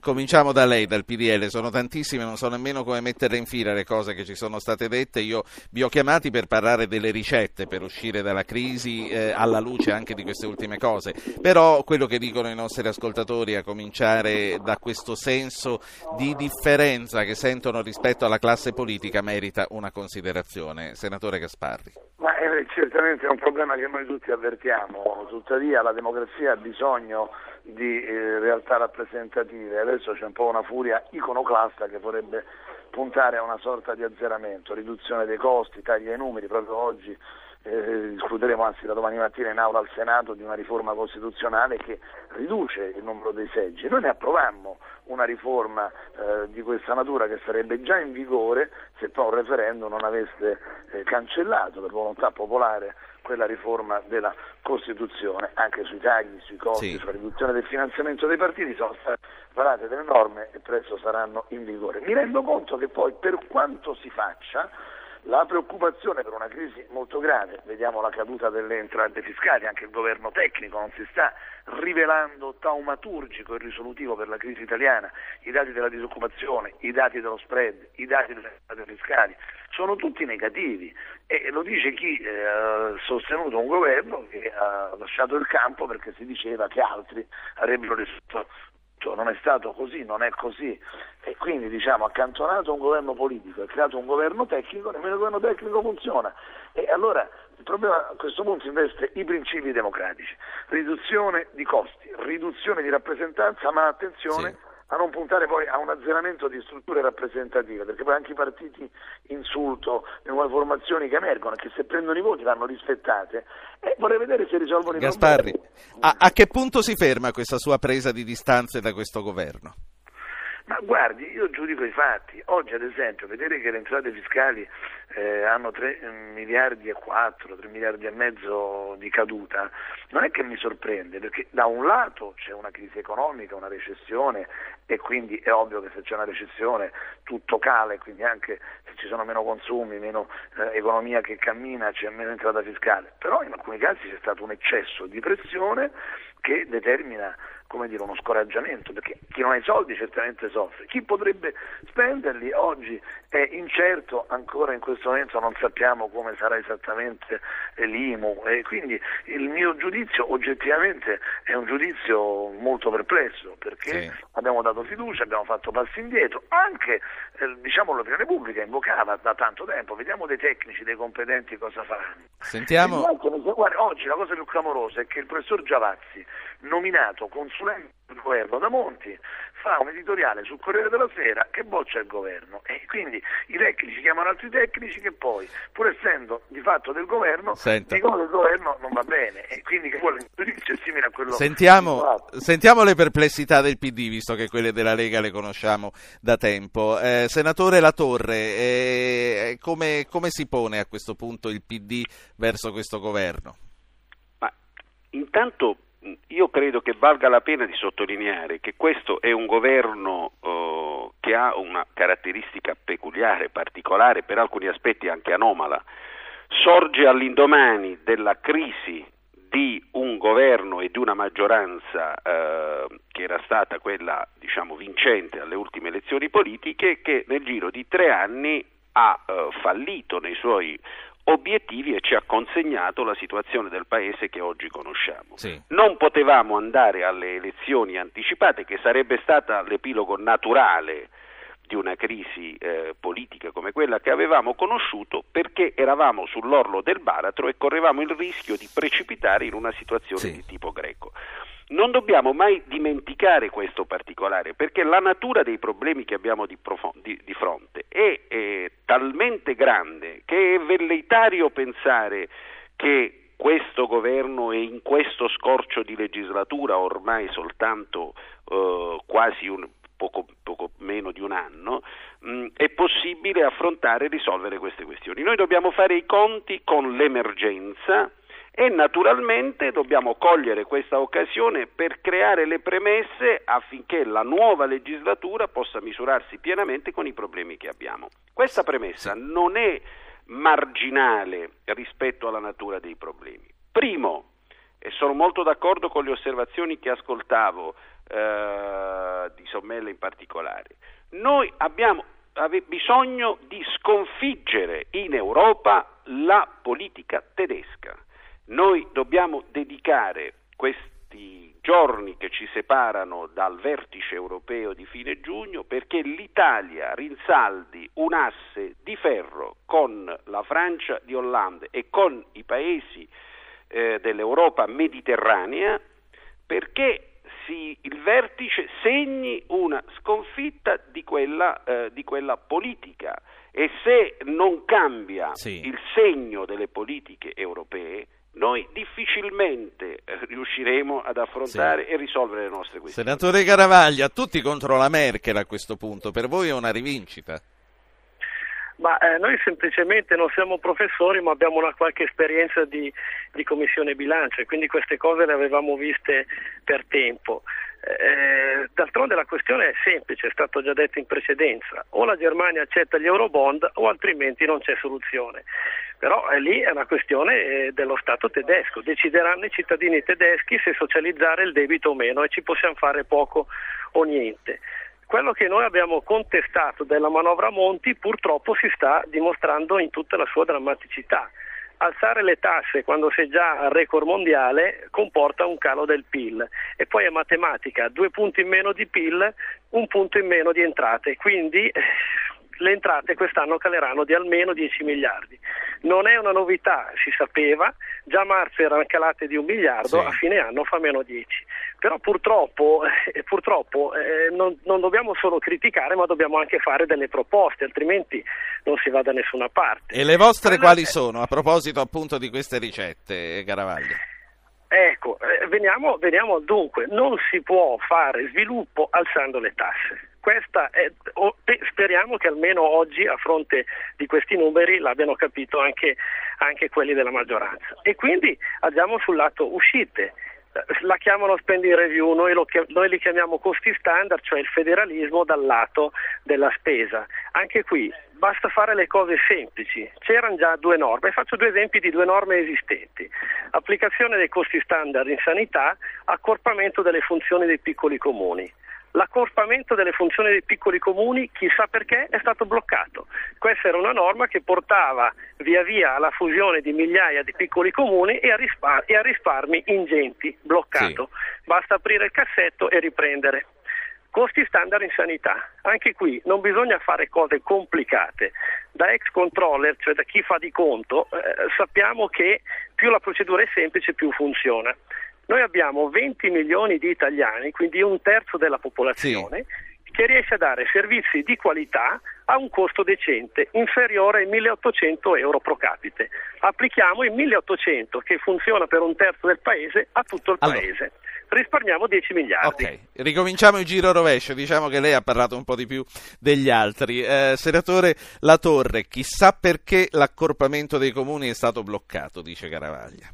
cominciamo da lei, dal PDL. Sono tantissime, non so nemmeno come mettere in fila le cose che ci sono state dette. Io vi ho chiamati per parlare delle ricette per uscire dalla crisi eh, alla luce anche di queste ultime cose. Però quello che dicono i nostri ascoltatori, a cominciare da questo senso di differenza che sentono rispetto alla classe politica, merita una considerazione. Senatore Gasparri. Ma è, certamente è un problema che noi tutti avvertiamo, tuttavia la democrazia ha bisogno di eh, realtà rappresentative, adesso c'è un po' una furia iconoclasta che vorrebbe puntare a una sorta di azzeramento, riduzione dei costi, tagli ai numeri, proprio oggi eh, discuteremo anzi da domani mattina in aula al Senato di una riforma costituzionale che riduce il numero dei seggi. Noi ne approvammo una riforma eh, di questa natura che sarebbe già in vigore se poi un referendum non avesse eh, cancellato per volontà popolare quella riforma della Costituzione, anche sui tagli, sui costi, sì. sulla riduzione del finanziamento dei partiti sono state varate delle norme e presto saranno in vigore. Mi rendo conto che poi per quanto si faccia la preoccupazione per una crisi molto grave, vediamo la caduta delle entrate fiscali, anche il governo tecnico non si sta rivelando taumaturgico e risolutivo per la crisi italiana, i dati della disoccupazione, i dati dello spread, i dati delle entrate fiscali, sono tutti negativi e lo dice chi eh, ha sostenuto un governo che ha lasciato il campo perché si diceva che altri avrebbero risolto non è stato così, non è così. E quindi diciamo accantonato un governo politico e creato un governo tecnico, nemmeno il governo tecnico funziona. E allora il problema a questo punto investe i principi democratici, riduzione di costi, riduzione di rappresentanza, ma attenzione sì a non puntare poi a un azzeramento di strutture rappresentative, perché poi anche i partiti insulto, le nuove formazioni che emergono, che se prendono i voti vanno rispettate, e vorrei vedere se risolvono i Gasparri, problemi. A, a che punto si ferma questa sua presa di distanze da questo governo? Ma guardi, io giudico i fatti. Oggi ad esempio vedere che le entrate fiscali eh, hanno 3 miliardi e 4, 3 miliardi e mezzo di caduta, non è che mi sorprende, perché da un lato c'è una crisi economica, una recessione e quindi è ovvio che se c'è una recessione tutto cala e quindi anche se ci sono meno consumi, meno eh, economia che cammina, c'è meno entrata fiscale. Però in alcuni casi c'è stato un eccesso di pressione che determina come dire, uno scoraggiamento, perché chi non ha i soldi certamente soffre, chi potrebbe spenderli oggi è incerto, ancora in questo momento non sappiamo come sarà esattamente l'IMU e quindi il mio giudizio oggettivamente è un giudizio molto perplesso perché sì. abbiamo dato fiducia, abbiamo fatto passi indietro, anche eh, diciamo, l'opinione pubblica invocava da tanto tempo, vediamo dei tecnici, dei competenti cosa faranno. Sentiamo. Guarda, oggi la cosa più clamorosa è che il professor Giavazzi, nominato consulente del governo da Monti, fa un editoriale sul Corriere della Sera che boccia il governo e quindi i tecnici chiamano altri tecnici che poi, pur essendo di fatto del governo, Senta. dicono che il governo non va bene e quindi che vuole giudizio è simile a quello sentiamo, sentiamo le perplessità del PD, visto che quelle della Lega le conosciamo da tempo. Eh, senatore Latorre, eh, come, come si pone a questo punto il PD verso questo governo? Ma intanto io credo che valga la pena di sottolineare che questo è un governo eh, che ha una caratteristica peculiare, particolare, per alcuni aspetti anche anomala. Sorge all'indomani della crisi di un governo e di una maggioranza eh, che era stata quella diciamo, vincente alle ultime elezioni politiche che nel giro di tre anni ha eh, fallito nei suoi obiettivi e ci ha consegnato la situazione del Paese che oggi conosciamo. Sì. Non potevamo andare alle elezioni anticipate, che sarebbe stata l'epilogo naturale di una crisi eh, politica come quella che avevamo conosciuto perché eravamo sull'orlo del baratro e correvamo il rischio di precipitare in una situazione sì. di tipo greco. Non dobbiamo mai dimenticare questo particolare perché la natura dei problemi che abbiamo di, profond- di, di fronte è, è talmente grande che è velleitario pensare che questo governo è in questo scorcio di legislatura ormai soltanto eh, quasi un, poco, poco, meno di un anno, mh, è possibile affrontare e risolvere queste questioni. Noi dobbiamo fare i conti con l'emergenza e naturalmente dobbiamo cogliere questa occasione per creare le premesse affinché la nuova legislatura possa misurarsi pienamente con i problemi che abbiamo. Questa premessa non è marginale rispetto alla natura dei problemi. Primo, e sono molto d'accordo con le osservazioni che ascoltavo eh, di Sommella in particolare, noi abbiamo bisogno di sconfiggere in Europa la politica tedesca. Noi dobbiamo dedicare questi giorni che ci separano dal vertice europeo di fine giugno perché l'Italia rinsaldi un asse di ferro con la Francia di Hollande e con i paesi eh, dell'Europa mediterranea perché si, il vertice segni una sconfitta di quella, eh, di quella politica e se non cambia sì. il segno delle politiche europee noi difficilmente eh, riusciremo ad affrontare sì. e risolvere le nostre questioni. Senatore Caravaglia, tutti contro la Merkel a questo punto, per voi è una rivincita? Ma eh, noi semplicemente non siamo professori, ma abbiamo una qualche esperienza di, di commissione bilancio e quindi queste cose le avevamo viste per tempo. Eh, d'altronde la questione è semplice, è stato già detto in precedenza, o la Germania accetta gli eurobond o altrimenti non c'è soluzione. Però eh, lì è una questione eh, dello Stato tedesco, decideranno i cittadini tedeschi se socializzare il debito o meno e ci possiamo fare poco o niente. Quello che noi abbiamo contestato della manovra Monti purtroppo si sta dimostrando in tutta la sua drammaticità. Alzare le tasse quando sei già al record mondiale comporta un calo del PIL e poi è matematica, due punti in meno di PIL, un punto in meno di entrate, quindi le entrate quest'anno caleranno di almeno 10 miliardi. Non è una novità, si sapeva, già a marzo erano calate di un miliardo, sì. a fine anno fa meno 10. Però purtroppo, eh, purtroppo eh, non, non, dobbiamo solo criticare, ma dobbiamo anche fare delle proposte, altrimenti non si va da nessuna parte. E le vostre allora, quali sono, a proposito appunto di queste ricette, Garavaglia? Ecco, eh, veniamo, veniamo dunque, non si può fare sviluppo alzando le tasse questa è, speriamo che almeno oggi a fronte di questi numeri l'abbiano capito anche, anche quelli della maggioranza. E quindi andiamo sul lato uscite la chiamano spending review, noi, lo, noi, li chiamiamo costi standard, cioè il federalismo dal lato della spesa. Anche qui basta fare le cose semplici, c'erano già due norme, faccio due esempi di due norme esistenti. Applicazione dei costi standard in sanità, accorpamento delle funzioni dei piccoli comuni l'accorpamento delle funzioni dei piccoli comuni, chissà perché, è stato bloccato. Questa era una norma che portava via via alla fusione di migliaia di piccoli comuni e a, rispar- e a risparmi ingenti, bloccato. Sì. Basta aprire il cassetto e riprendere. Costi standard in sanità. Anche qui non bisogna fare cose complicate. Da ex controller, cioè da chi fa di conto, eh, sappiamo che più la procedura è semplice più funziona. Noi abbiamo 20 milioni di italiani, quindi un terzo della popolazione, sì. che riesce a dare servizi di qualità a un costo decente, inferiore ai 1800 euro pro capite. Applichiamo il 1800 che funziona per un terzo del paese a tutto il allora. paese risparmiamo 10 miliardi. Ok, ricominciamo il giro rovescio, diciamo che lei ha parlato un po' di più degli altri. Eh, senatore Latorre, chissà perché l'accorpamento dei comuni è stato bloccato, dice Caravaglia.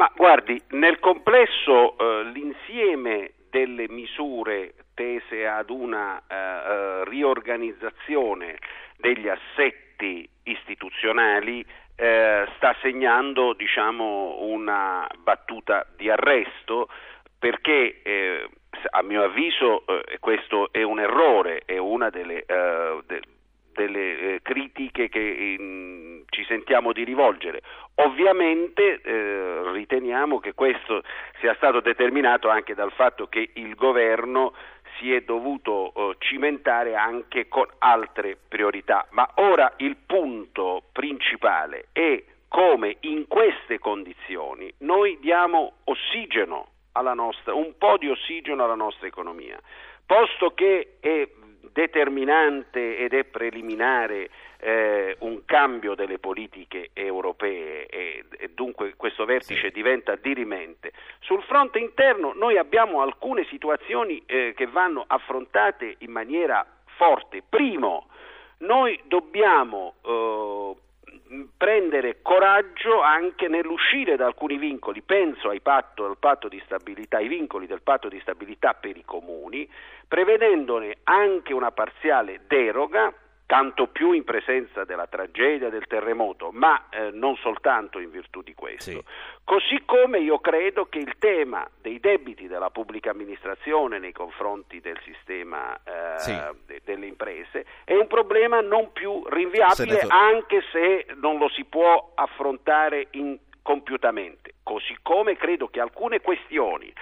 Ma guardi, nel complesso eh, l'insieme delle misure tese ad una eh, eh, riorganizzazione degli assetti istituzionali eh, sta segnando diciamo, una battuta di arresto perché eh, a mio avviso eh, questo è un errore, è una delle, de, delle eh, critiche che in, ci sentiamo di rivolgere. Ovviamente eh, riteniamo che questo sia stato determinato anche dal fatto che il governo si è dovuto eh, cimentare anche con altre priorità, ma ora il punto principale è come in queste condizioni noi diamo ossigeno nostra, un po' di ossigeno alla nostra economia, posto che è determinante ed è preliminare eh, un cambio delle politiche europee e, e dunque questo vertice sì. diventa dirimente. Sul fronte interno noi abbiamo alcune situazioni eh, che vanno affrontate in maniera forte. Primo, noi dobbiamo eh, prendere coraggio anche nell'uscire da alcuni vincoli, penso ai patto, patto ai vincoli del patto di stabilità per i comuni, prevedendone anche una parziale deroga tanto più in presenza della tragedia del terremoto, ma eh, non soltanto in virtù di questo. Sì. Così come io credo che il tema dei debiti della pubblica amministrazione nei confronti del sistema eh, sì. de- delle imprese è un problema non più rinviabile, Senato... anche se non lo si può affrontare in compiutamente, così come credo che alcune questioni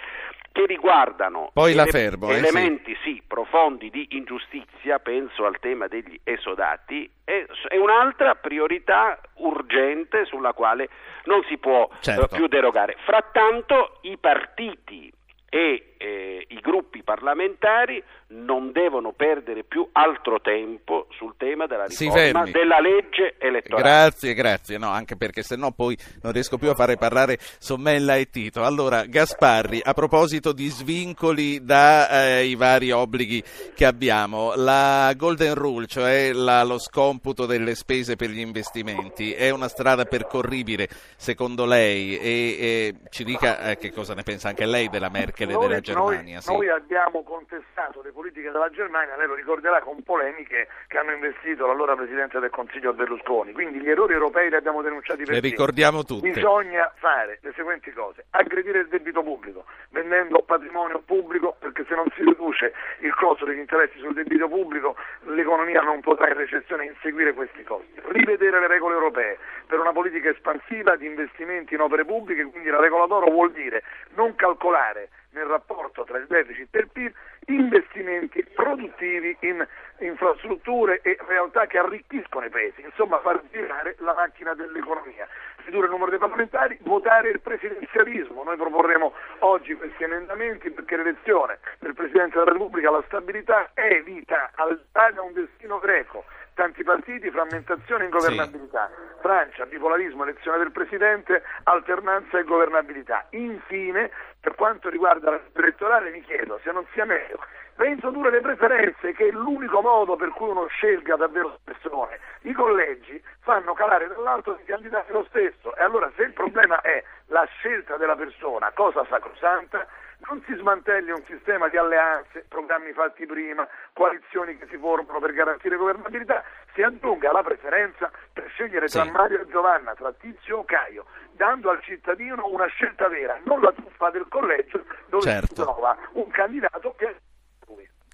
che riguardano ele- fermo, eh, elementi sì. sì. profondi di ingiustizia, penso al tema degli esodati, è, è un'altra priorità urgente sulla quale non si può certo. uh, più derogare. Frattanto i partiti e eh, i gruppi parlamentari non devono perdere più altro tempo sul tema della riforma della legge elettorale. Grazie, grazie, no, anche perché se no poi non riesco più a fare parlare Sommella e Tito. Allora, Gasparri, a proposito di svincoli dai eh, vari obblighi che abbiamo, la Golden Rule, cioè la, lo scomputo delle spese per gli investimenti, è una strada percorribile secondo lei e, e ci dica eh, che cosa ne pensa anche lei della Merkel e della Germania. Noi, sì. noi abbiamo contestato le politiche della Germania, lei lo ricorderà, con polemiche che hanno investito l'allora Presidente del Consiglio Berlusconi. Quindi gli errori europei li abbiamo denunciati per Le ricordiamo tutti. Bisogna fare le seguenti cose. Aggredire il debito pubblico, vendendo patrimonio pubblico, perché se non si riduce il costo degli interessi sul debito pubblico, l'economia non potrà in recessione inseguire questi costi. Rivedere le regole europee per una politica espansiva di investimenti in opere pubbliche, quindi la regola d'oro vuol dire non calcolare nel rapporto tra il deficit e il PIL investimenti produttivi in infrastrutture e realtà che arricchiscono i paesi, insomma far girare la macchina dell'economia, ridurre il numero dei parlamentari, votare il presidenzialismo. Noi proporremo oggi questi emendamenti perché l'elezione del Presidente della Repubblica alla stabilità evita all'Italia un destino greco tanti partiti, frammentazione e ingovernabilità. Sì. Francia, bipolarismo, elezione del Presidente, alternanza e governabilità. Infine, per quanto riguarda la elettorale, mi chiedo se non sia meglio reintrodurre le preferenze, che è l'unico modo per cui uno scelga davvero le persone. I collegi fanno calare dall'alto dei candidati lo stesso e allora se il problema è la scelta della persona, cosa sacrosanta, non si smantelli un sistema di alleanze, programmi fatti prima, coalizioni che si formano per garantire governabilità, si aggiunga la preferenza per scegliere tra sì. Mario e Giovanna, tra Tizio o Caio, dando al cittadino una scelta vera, non la truffa del collegio dove certo. si trova un candidato che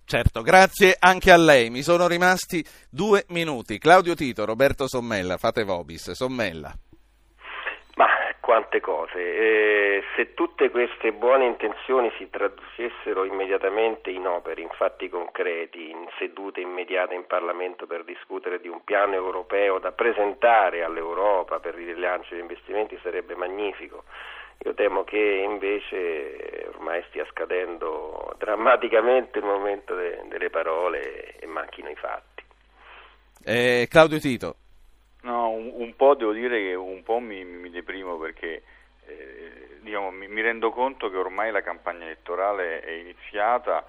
Certo, grazie anche a lei. Mi sono rimasti due minuti. Claudio Tito, Roberto Sommella, fate Vobis. Sommella quante cose. Eh, se tutte queste buone intenzioni si traducessero immediatamente in opere, in fatti concreti, in sedute immediate in Parlamento per discutere di un piano europeo da presentare all'Europa per il rilancio degli investimenti sarebbe magnifico. Io temo che invece ormai stia scadendo drammaticamente il momento de- delle parole e manchino i fatti. Eh, Claudio Tito. No, un, un, po' devo dire che un po' mi, mi deprimo perché eh, diciamo, mi, mi, rendo conto che ormai la campagna elettorale è iniziata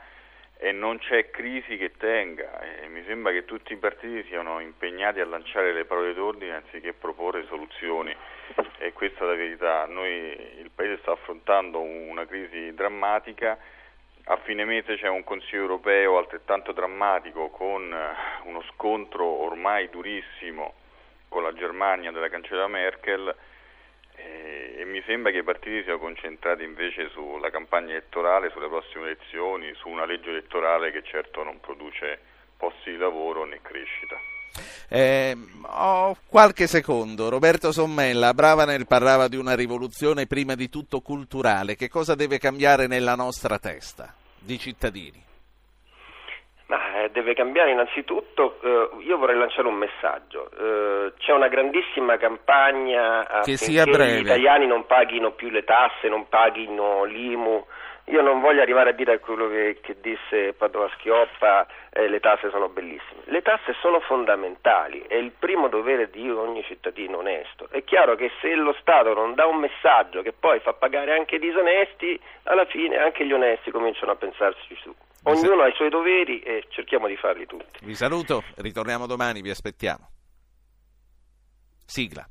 e non c'è crisi che tenga. Eh, mi sembra che tutti i partiti siano impegnati a lanciare le parole d'ordine anziché proporre soluzioni e questa è la verità. Noi, il Paese sta affrontando una crisi drammatica. A fine mese c'è un Consiglio europeo altrettanto drammatico con uno scontro ormai durissimo con la Germania della cancelliera Merkel eh, e mi sembra che i partiti siano concentrati invece sulla campagna elettorale, sulle prossime elezioni, su una legge elettorale che certo non produce posti di lavoro né crescita. Eh, ho qualche secondo. Roberto Sommella, Bravanel parlava di una rivoluzione prima di tutto culturale. Che cosa deve cambiare nella nostra testa di cittadini? Ma eh, deve cambiare innanzitutto, eh, io vorrei lanciare un messaggio, eh, c'è una grandissima campagna affinché gli italiani non paghino più le tasse, non paghino l'IMU, io non voglio arrivare a dire quello che, che disse Padova Schioppa, eh, le tasse sono bellissime. Le tasse sono fondamentali, è il primo dovere di ogni cittadino onesto. È chiaro che se lo Stato non dà un messaggio che poi fa pagare anche i disonesti, alla fine anche gli onesti cominciano a pensarci su. Ognuno ha i suoi doveri e cerchiamo di farli tutti. Vi saluto, ritorniamo domani, vi aspettiamo. Sigla.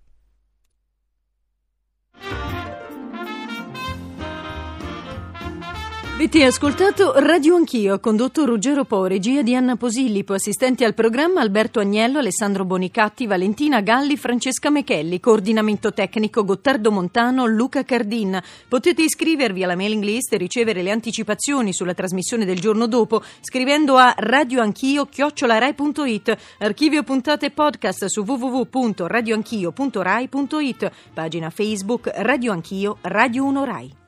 Avete ascoltato Radio Anch'io, condotto Ruggero Po, regia di Anna Posillipo, assistenti al programma Alberto Agnello, Alessandro Bonicatti, Valentina Galli, Francesca Mechelli, coordinamento tecnico Gottardo Montano, Luca Cardin. Potete iscrivervi alla mailing list e ricevere le anticipazioni sulla trasmissione del giorno dopo scrivendo a radioanchio.it, archivio puntate podcast su www.radioanchio.rai.it, pagina Facebook Radio Anch'io, Radio 1 Rai.